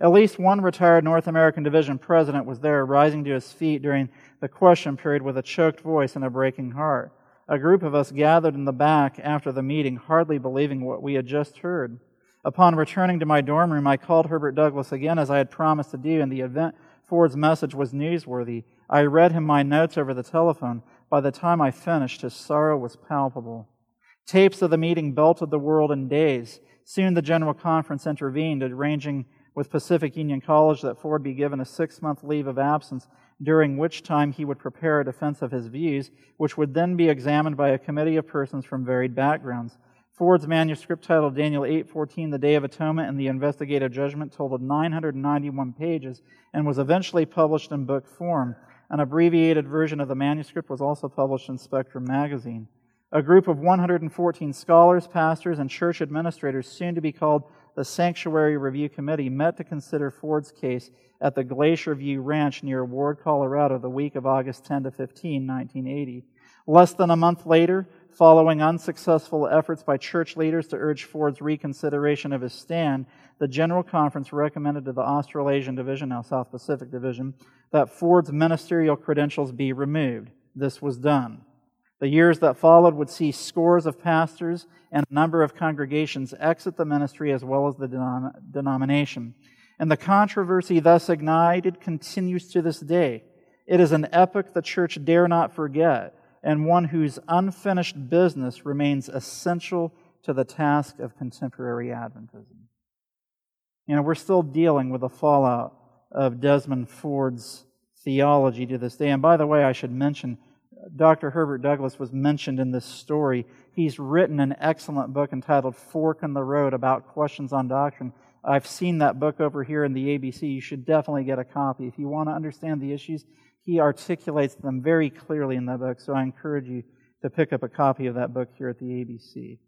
At least one retired North American Division president was there, rising to his feet during the question period with a choked voice and a breaking heart. A group of us gathered in the back after the meeting, hardly believing what we had just heard. Upon returning to my dorm room, I called Herbert Douglass again as I had promised to do, and the event Ford's message was newsworthy. I read him my notes over the telephone. By the time I finished, his sorrow was palpable. Tapes of the meeting belted the world in days. Soon the General Conference intervened, arranging with Pacific Union College that Ford be given a six month leave of absence, during which time he would prepare a defense of his views, which would then be examined by a committee of persons from varied backgrounds. Ford's manuscript titled Daniel 8:14 The Day of Atonement and the Investigative Judgment totaled 991 pages and was eventually published in book form. An abbreviated version of the manuscript was also published in Spectrum magazine. A group of 114 scholars, pastors, and church administrators, soon to be called the Sanctuary Review Committee, met to consider Ford's case at the Glacier View Ranch near Ward, Colorado, the week of August 10 to 15, 1980. Less than a month later, following unsuccessful efforts by church leaders to urge Ford's reconsideration of his stand, the General Conference recommended to the Australasian Division, now South Pacific Division, that Ford's ministerial credentials be removed. This was done. The years that followed would see scores of pastors and a number of congregations exit the ministry as well as the denom- denomination. And the controversy thus ignited continues to this day. It is an epoch the church dare not forget, and one whose unfinished business remains essential to the task of contemporary Adventism. You know, we're still dealing with the fallout of Desmond Ford's theology to this day. And by the way, I should mention, Dr. Herbert Douglass was mentioned in this story. He's written an excellent book entitled Fork in the Road about questions on doctrine. I've seen that book over here in the ABC. You should definitely get a copy. If you want to understand the issues, he articulates them very clearly in that book. So I encourage you to pick up a copy of that book here at the ABC.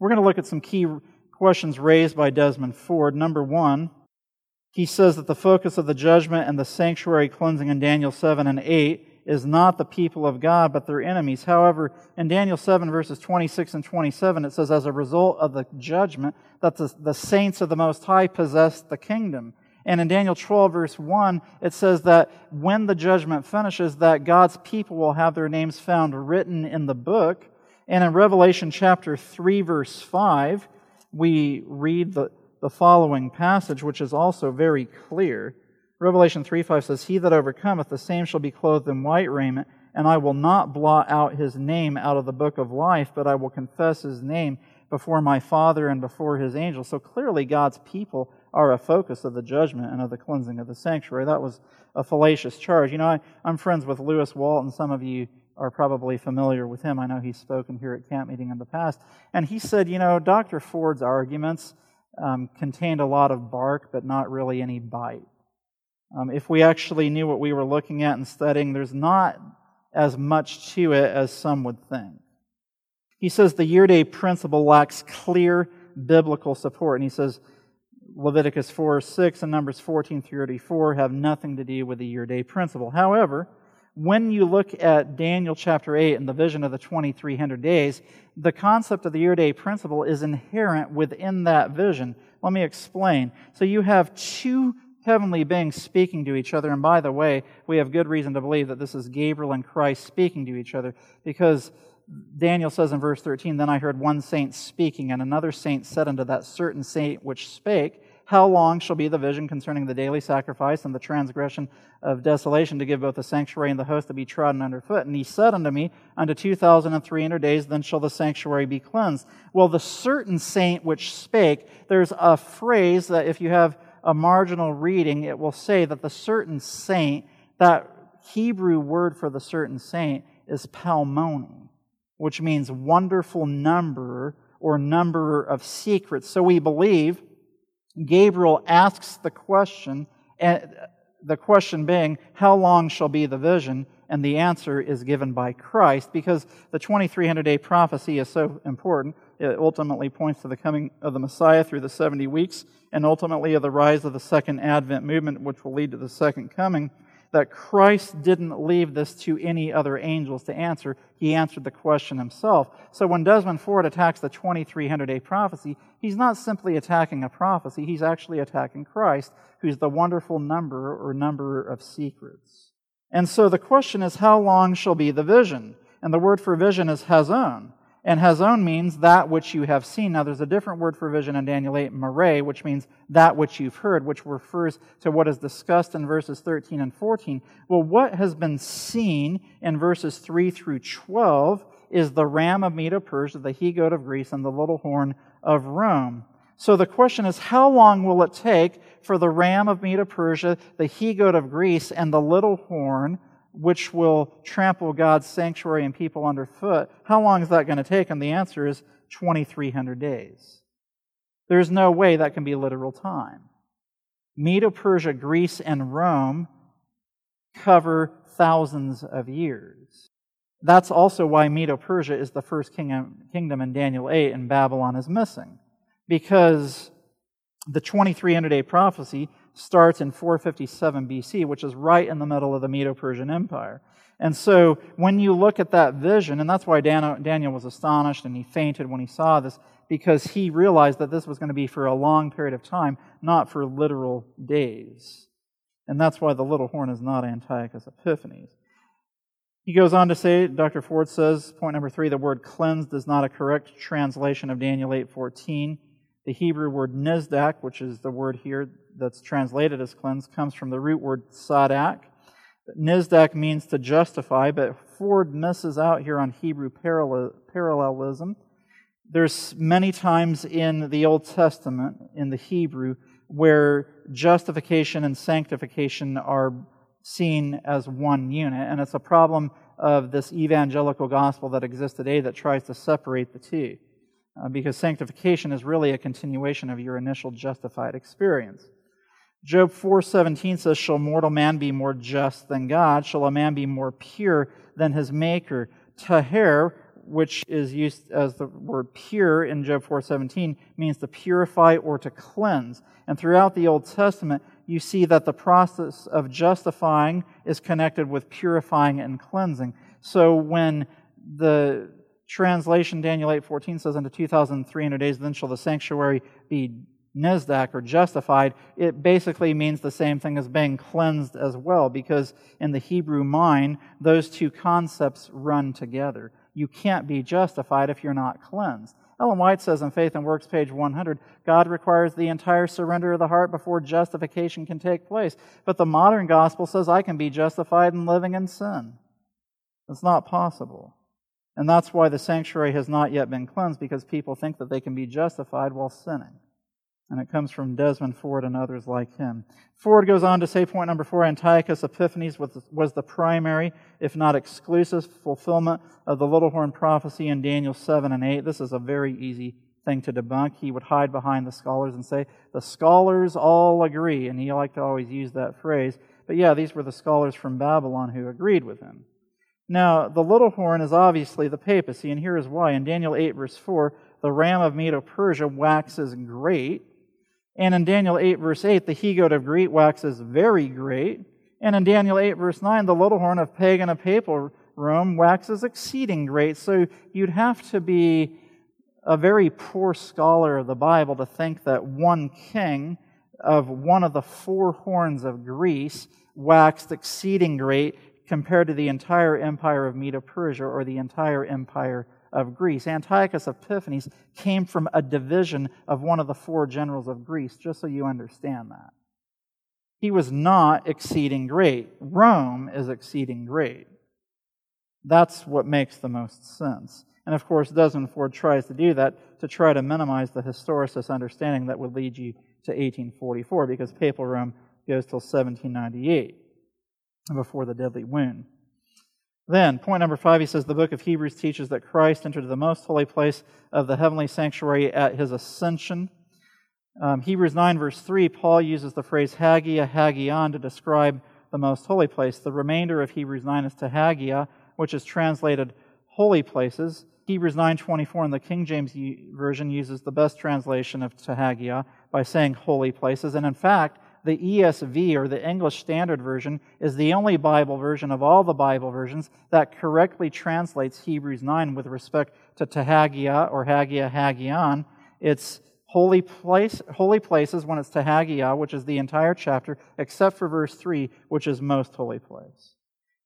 We're going to look at some key questions raised by Desmond Ford. Number one, he says that the focus of the judgment and the sanctuary cleansing in Daniel 7 and 8 is not the people of God, but their enemies. However, in Daniel 7, verses 26 and 27, it says, as a result of the judgment, that the, the saints of the Most High possess the kingdom. And in Daniel 12, verse 1, it says that when the judgment finishes, that God's people will have their names found written in the book. And in Revelation chapter 3, verse 5, we read the, the following passage, which is also very clear. Revelation 3 5 says, He that overcometh, the same shall be clothed in white raiment, and I will not blot out his name out of the book of life, but I will confess his name before my Father and before his angels. So clearly, God's people are a focus of the judgment and of the cleansing of the sanctuary. That was a fallacious charge. You know, I, am friends with Lewis Walton. Some of you are probably familiar with him. I know he's spoken here at camp meeting in the past. And he said, you know, Dr. Ford's arguments um, contained a lot of bark, but not really any bite. Um, if we actually knew what we were looking at and studying, there's not as much to it as some would think. He says the year day principle lacks clear biblical support. And he says Leviticus 4 6 and Numbers 14 through 34 have nothing to do with the year day principle. However, when you look at Daniel chapter 8 and the vision of the 2300 days, the concept of the year day principle is inherent within that vision. Let me explain. So you have two heavenly beings speaking to each other. And by the way, we have good reason to believe that this is Gabriel and Christ speaking to each other because Daniel says in verse 13, Then I heard one saint speaking, and another saint said unto that certain saint which spake, How long shall be the vision concerning the daily sacrifice and the transgression of desolation to give both the sanctuary and the host to be trodden under foot? And he said unto me, Unto 2,300 days, then shall the sanctuary be cleansed. Well, the certain saint which spake, there's a phrase that if you have a marginal reading, it will say that the certain saint, that Hebrew word for the certain saint is palmoni, which means wonderful number or number of secrets. So we believe Gabriel asks the question, and the question being, How long shall be the vision? and the answer is given by Christ because the 2300 day prophecy is so important. It ultimately points to the coming of the Messiah through the 70 weeks and ultimately of the rise of the second Advent movement, which will lead to the second coming. That Christ didn't leave this to any other angels to answer. He answered the question himself. So when Desmond Ford attacks the 2300 day prophecy, he's not simply attacking a prophecy, he's actually attacking Christ, who's the wonderful number or number of secrets. And so the question is, how long shall be the vision? And the word for vision is hazon. And hazon means that which you have seen. Now, there's a different word for vision in Daniel 8, mare, which means that which you've heard, which refers to what is discussed in verses 13 and 14. Well, what has been seen in verses 3 through 12 is the ram of Medo Persia, the he goat of Greece, and the little horn of Rome. So the question is, how long will it take for the ram of Medo Persia, the he goat of Greece, and the little horn which will trample God's sanctuary and people underfoot, how long is that going to take? And the answer is 2,300 days. There's no way that can be literal time. Medo Persia, Greece, and Rome cover thousands of years. That's also why Medo Persia is the first kingdom in Daniel 8 and Babylon is missing. Because the 2300 day prophecy starts in 457 BC, which is right in the middle of the Medo Persian Empire. And so when you look at that vision, and that's why Daniel was astonished and he fainted when he saw this, because he realized that this was going to be for a long period of time, not for literal days. And that's why the little horn is not Antiochus Epiphanes. He goes on to say, Dr. Ford says, point number three, the word cleansed is not a correct translation of Daniel 8.14. The Hebrew word nizdak, which is the word here that's translated as cleanse, comes from the root word sadak. Nizdak means to justify, but Ford misses out here on Hebrew parallelism. There's many times in the Old Testament, in the Hebrew, where justification and sanctification are seen as one unit, and it's a problem of this evangelical gospel that exists today that tries to separate the two uh, because sanctification is really a continuation of your initial justified experience. Job 4:17 says, "Shall mortal man be more just than God? Shall a man be more pure than his maker?" Taher, which is used as the word pure in Job 4:17, means to purify or to cleanse. And throughout the Old Testament, you see that the process of justifying is connected with purifying and cleansing. So when the translation, Daniel 8:14 says, "Unto 2,300 days, then shall the sanctuary be nizdak or justified." It basically means the same thing as being cleansed as well, because in the Hebrew mind, those two concepts run together. You can't be justified if you're not cleansed. Ellen White says in Faith and Works, page 100, God requires the entire surrender of the heart before justification can take place. But the modern gospel says I can be justified in living in sin. It's not possible. And that's why the sanctuary has not yet been cleansed, because people think that they can be justified while sinning. And it comes from Desmond Ford and others like him. Ford goes on to say, point number four Antiochus Epiphanes was the primary, if not exclusive, fulfillment of the little horn prophecy in Daniel 7 and 8. This is a very easy thing to debunk. He would hide behind the scholars and say, the scholars all agree. And he liked to always use that phrase. But yeah, these were the scholars from Babylon who agreed with him. Now, the little horn is obviously the papacy, and here is why. In Daniel 8, verse 4, the ram of Medo Persia waxes great. And in Daniel 8, verse 8, the he goat of Greece waxes very great. And in Daniel 8, verse 9, the little horn of pagan and papal Rome waxes exceeding great. So you'd have to be a very poor scholar of the Bible to think that one king of one of the four horns of Greece waxed exceeding great compared to the entire empire of Medo Persia or the entire empire of Greece. Antiochus Epiphanes came from a division of one of the four generals of Greece, just so you understand that. He was not exceeding great. Rome is exceeding great. That's what makes the most sense. And of course, Desmond Ford tries to do that to try to minimize the historicist understanding that would lead you to 1844 because Papal Rome goes till 1798 before the deadly wound. Then, point number five, he says the book of Hebrews teaches that Christ entered the most holy place of the heavenly sanctuary at his ascension. Um, Hebrews 9, verse 3, Paul uses the phrase hagia, hagion to describe the most holy place. The remainder of Hebrews 9 is to hagia, which is translated holy places. Hebrews 9:24 in the King James version uses the best translation of Tahagia by saying holy places, and in fact, the ESV or the English Standard Version is the only Bible version of all the Bible versions that correctly translates Hebrews 9 with respect to Tahagia or Hagia Hagion. It's holy place, holy places when it's Tahagia, which is the entire chapter, except for verse 3, which is most holy place.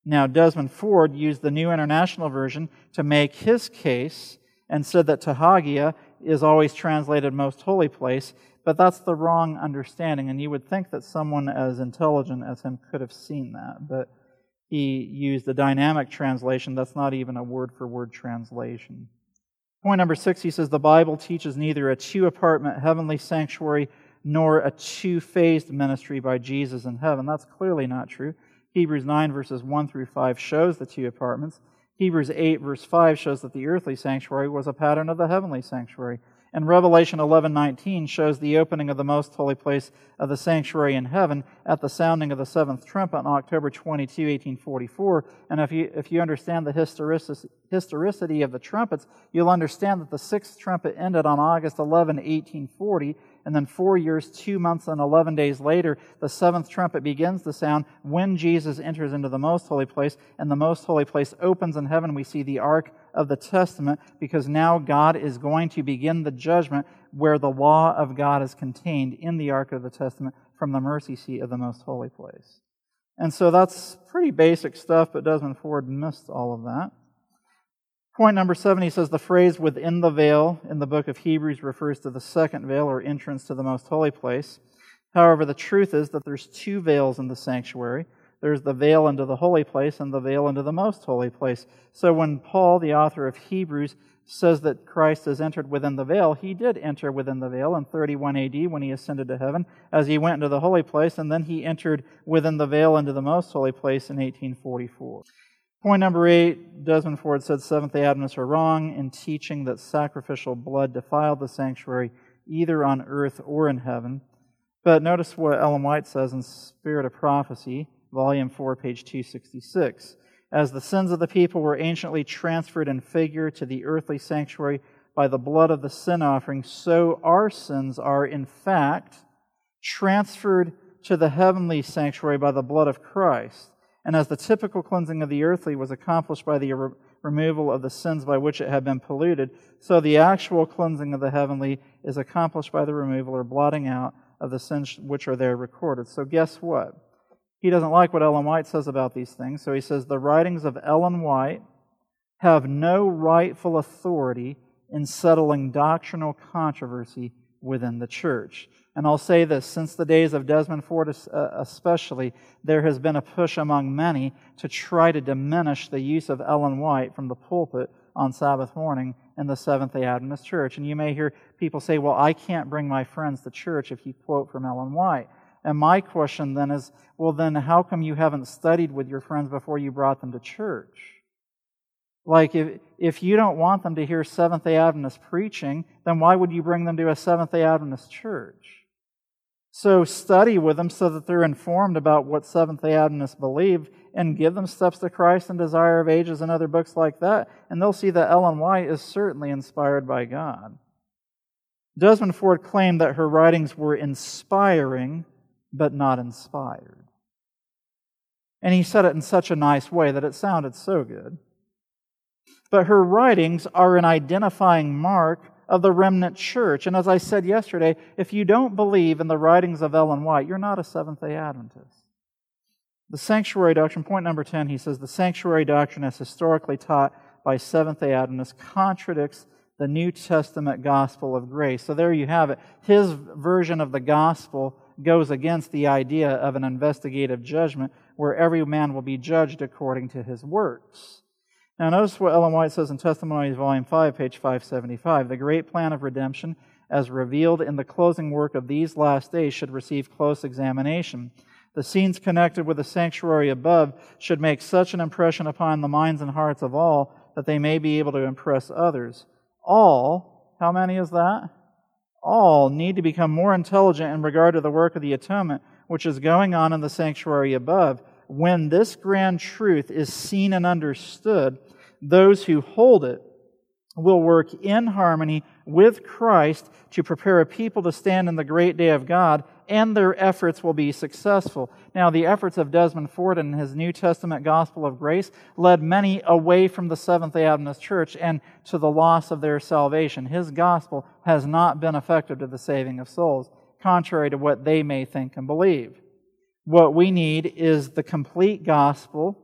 Now, Desmond Ford used the New International Version to make his case and said that Tahagia is always translated most holy place, but that's the wrong understanding, and you would think that someone as intelligent as him could have seen that, but he used a dynamic translation that's not even a word for word translation. Point number six, he says the Bible teaches neither a two apartment heavenly sanctuary nor a two phased ministry by Jesus in heaven. That's clearly not true. Hebrews 9, verses 1 through 5 shows the two apartments. Hebrews 8, verse 5 shows that the earthly sanctuary was a pattern of the heavenly sanctuary. And Revelation 11:19 shows the opening of the most holy place of the sanctuary in heaven at the sounding of the seventh trumpet on October 22, 1844. And if you, if you understand the historicity of the trumpets, you'll understand that the sixth trumpet ended on August 11, 1840, and then four years, two months, and 11 days later, the seventh trumpet begins to sound when Jesus enters into the most holy place, and the most holy place opens in heaven. We see the ark of the testament because now God is going to begin the judgment where the law of God is contained in the ark of the testament from the mercy seat of the most holy place. And so that's pretty basic stuff, but Desmond Ford missed all of that. Point number seven, he says the phrase within the veil in the book of Hebrews refers to the second veil or entrance to the most holy place. However, the truth is that there's two veils in the sanctuary. There's the veil into the holy place and the veil into the most holy place. So when Paul, the author of Hebrews, says that Christ has entered within the veil, he did enter within the veil in 31 AD when he ascended to heaven as he went into the holy place, and then he entered within the veil into the most holy place in 1844. Point number eight Desmond Ford said Seventh day Adventists are wrong in teaching that sacrificial blood defiled the sanctuary either on earth or in heaven. But notice what Ellen White says in Spirit of Prophecy, Volume 4, page 266. As the sins of the people were anciently transferred in figure to the earthly sanctuary by the blood of the sin offering, so our sins are, in fact, transferred to the heavenly sanctuary by the blood of Christ. And as the typical cleansing of the earthly was accomplished by the re- removal of the sins by which it had been polluted, so the actual cleansing of the heavenly is accomplished by the removal or blotting out of the sins which are there recorded. So, guess what? He doesn't like what Ellen White says about these things, so he says the writings of Ellen White have no rightful authority in settling doctrinal controversy within the church. And I'll say this since the days of Desmond Ford, uh, especially, there has been a push among many to try to diminish the use of Ellen White from the pulpit on Sabbath morning in the Seventh day Adventist church. And you may hear people say, Well, I can't bring my friends to church if you quote from Ellen White. And my question then is, Well, then how come you haven't studied with your friends before you brought them to church? Like, if, if you don't want them to hear Seventh day Adventist preaching, then why would you bring them to a Seventh day Adventist church? So study with them so that they're informed about what Seventh day Adventists believe and give them Steps to Christ and Desire of Ages and other books like that. And they'll see that Ellen White is certainly inspired by God. Desmond Ford claimed that her writings were inspiring, but not inspired. And he said it in such a nice way that it sounded so good. But her writings are an identifying mark of the remnant church. And as I said yesterday, if you don't believe in the writings of Ellen White, you're not a Seventh day Adventist. The sanctuary doctrine, point number 10, he says the sanctuary doctrine as historically taught by Seventh day Adventists contradicts the New Testament gospel of grace. So there you have it. His version of the gospel goes against the idea of an investigative judgment where every man will be judged according to his works. Now, notice what Ellen White says in Testimonies, Volume 5, page 575. The great plan of redemption, as revealed in the closing work of these last days, should receive close examination. The scenes connected with the sanctuary above should make such an impression upon the minds and hearts of all that they may be able to impress others. All, how many is that? All need to become more intelligent in regard to the work of the atonement which is going on in the sanctuary above when this grand truth is seen and understood, those who hold it will work in harmony with Christ to prepare a people to stand in the great day of God, and their efforts will be successful. Now, the efforts of Desmond Ford and his New Testament gospel of grace led many away from the Seventh day Adventist Church and to the loss of their salvation. His gospel has not been effective to the saving of souls, contrary to what they may think and believe. What we need is the complete gospel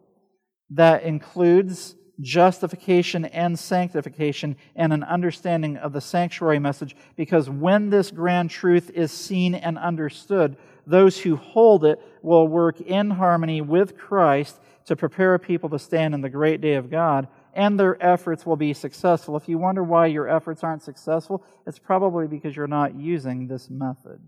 that includes justification and sanctification and an understanding of the sanctuary message because when this grand truth is seen and understood, those who hold it will work in harmony with Christ to prepare people to stand in the great day of God, and their efforts will be successful. If you wonder why your efforts aren't successful, it's probably because you're not using this method.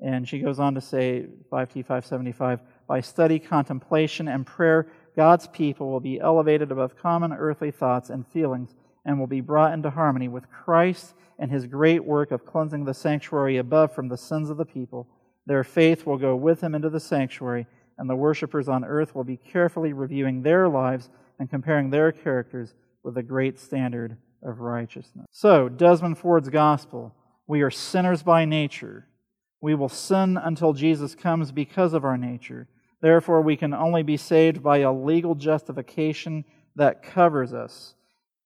And she goes on to say, 5T 575, by study, contemplation, and prayer, God's people will be elevated above common earthly thoughts and feelings and will be brought into harmony with Christ and his great work of cleansing the sanctuary above from the sins of the people. Their faith will go with him into the sanctuary, and the worshippers on earth will be carefully reviewing their lives and comparing their characters with the great standard of righteousness. So, Desmond Ford's gospel we are sinners by nature. We will sin until Jesus comes because of our nature. Therefore, we can only be saved by a legal justification that covers us.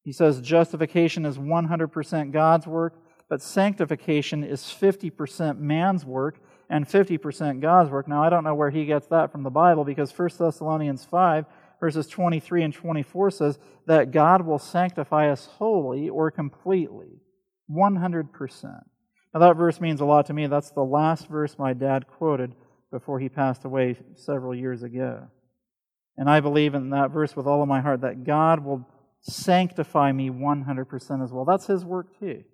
He says justification is 100% God's work, but sanctification is 50% man's work and 50% God's work. Now, I don't know where he gets that from the Bible because 1 Thessalonians 5, verses 23 and 24 says that God will sanctify us wholly or completely, 100%. Now, that verse means a lot to me. That's the last verse my dad quoted before he passed away several years ago. And I believe in that verse with all of my heart that God will sanctify me 100% as well. That's his work too.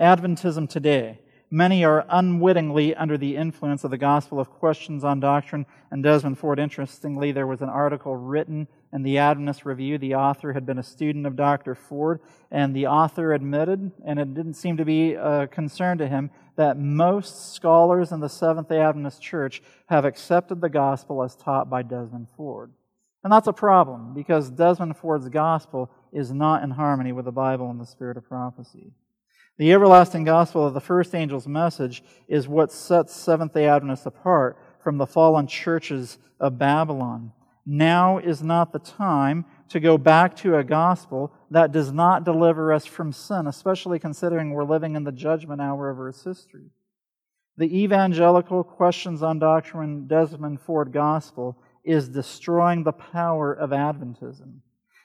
Adventism today Many are unwittingly under the influence of the gospel of questions on doctrine. And Desmond Ford, interestingly, there was an article written in the Adventist Review. The author had been a student of Dr. Ford, and the author admitted, and it didn't seem to be uh, a concern to him, that most scholars in the Seventh day Adventist Church have accepted the gospel as taught by Desmond Ford. And that's a problem because Desmond Ford's gospel is not in harmony with the Bible and the spirit of prophecy. The everlasting gospel of the first angel's message is what sets Seventh day Adventists apart from the fallen churches of Babylon. Now is not the time to go back to a gospel that does not deliver us from sin, especially considering we're living in the judgment hour of Earth's history. The evangelical questions on doctrine Desmond Ford gospel is destroying the power of Adventism.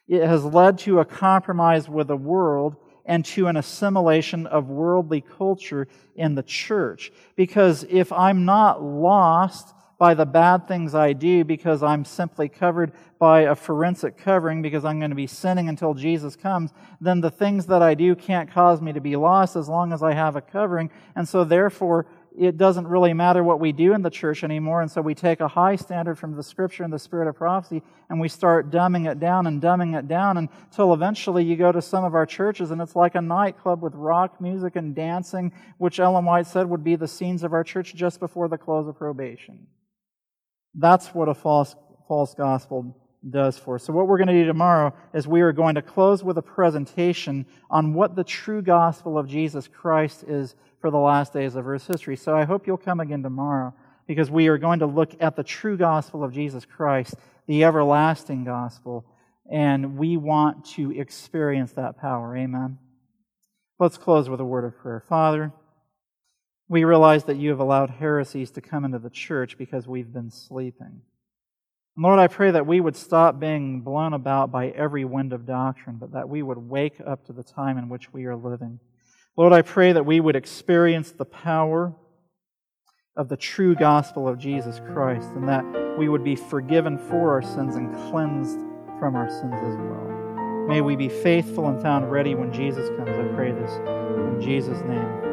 It has led to a compromise with the world and to an assimilation of worldly culture in the church. Because if I'm not lost by the bad things I do because I'm simply covered by a forensic covering because I'm going to be sinning until Jesus comes, then the things that I do can't cause me to be lost as long as I have a covering. And so therefore, it doesn't really matter what we do in the church anymore. And so we take a high standard from the scripture and the spirit of prophecy and we start dumbing it down and dumbing it down until eventually you go to some of our churches and it's like a nightclub with rock music and dancing, which Ellen White said would be the scenes of our church just before the close of probation. That's what a false, false gospel does for us. So, what we're going to do tomorrow is we are going to close with a presentation on what the true gospel of Jesus Christ is for the last days of Earth's history. So, I hope you'll come again tomorrow because we are going to look at the true gospel of Jesus Christ, the everlasting gospel, and we want to experience that power. Amen. Let's close with a word of prayer. Father, we realize that you have allowed heresies to come into the church because we've been sleeping. Lord, I pray that we would stop being blown about by every wind of doctrine, but that we would wake up to the time in which we are living. Lord, I pray that we would experience the power of the true gospel of Jesus Christ and that we would be forgiven for our sins and cleansed from our sins as well. May we be faithful and found ready when Jesus comes. I pray this in Jesus' name.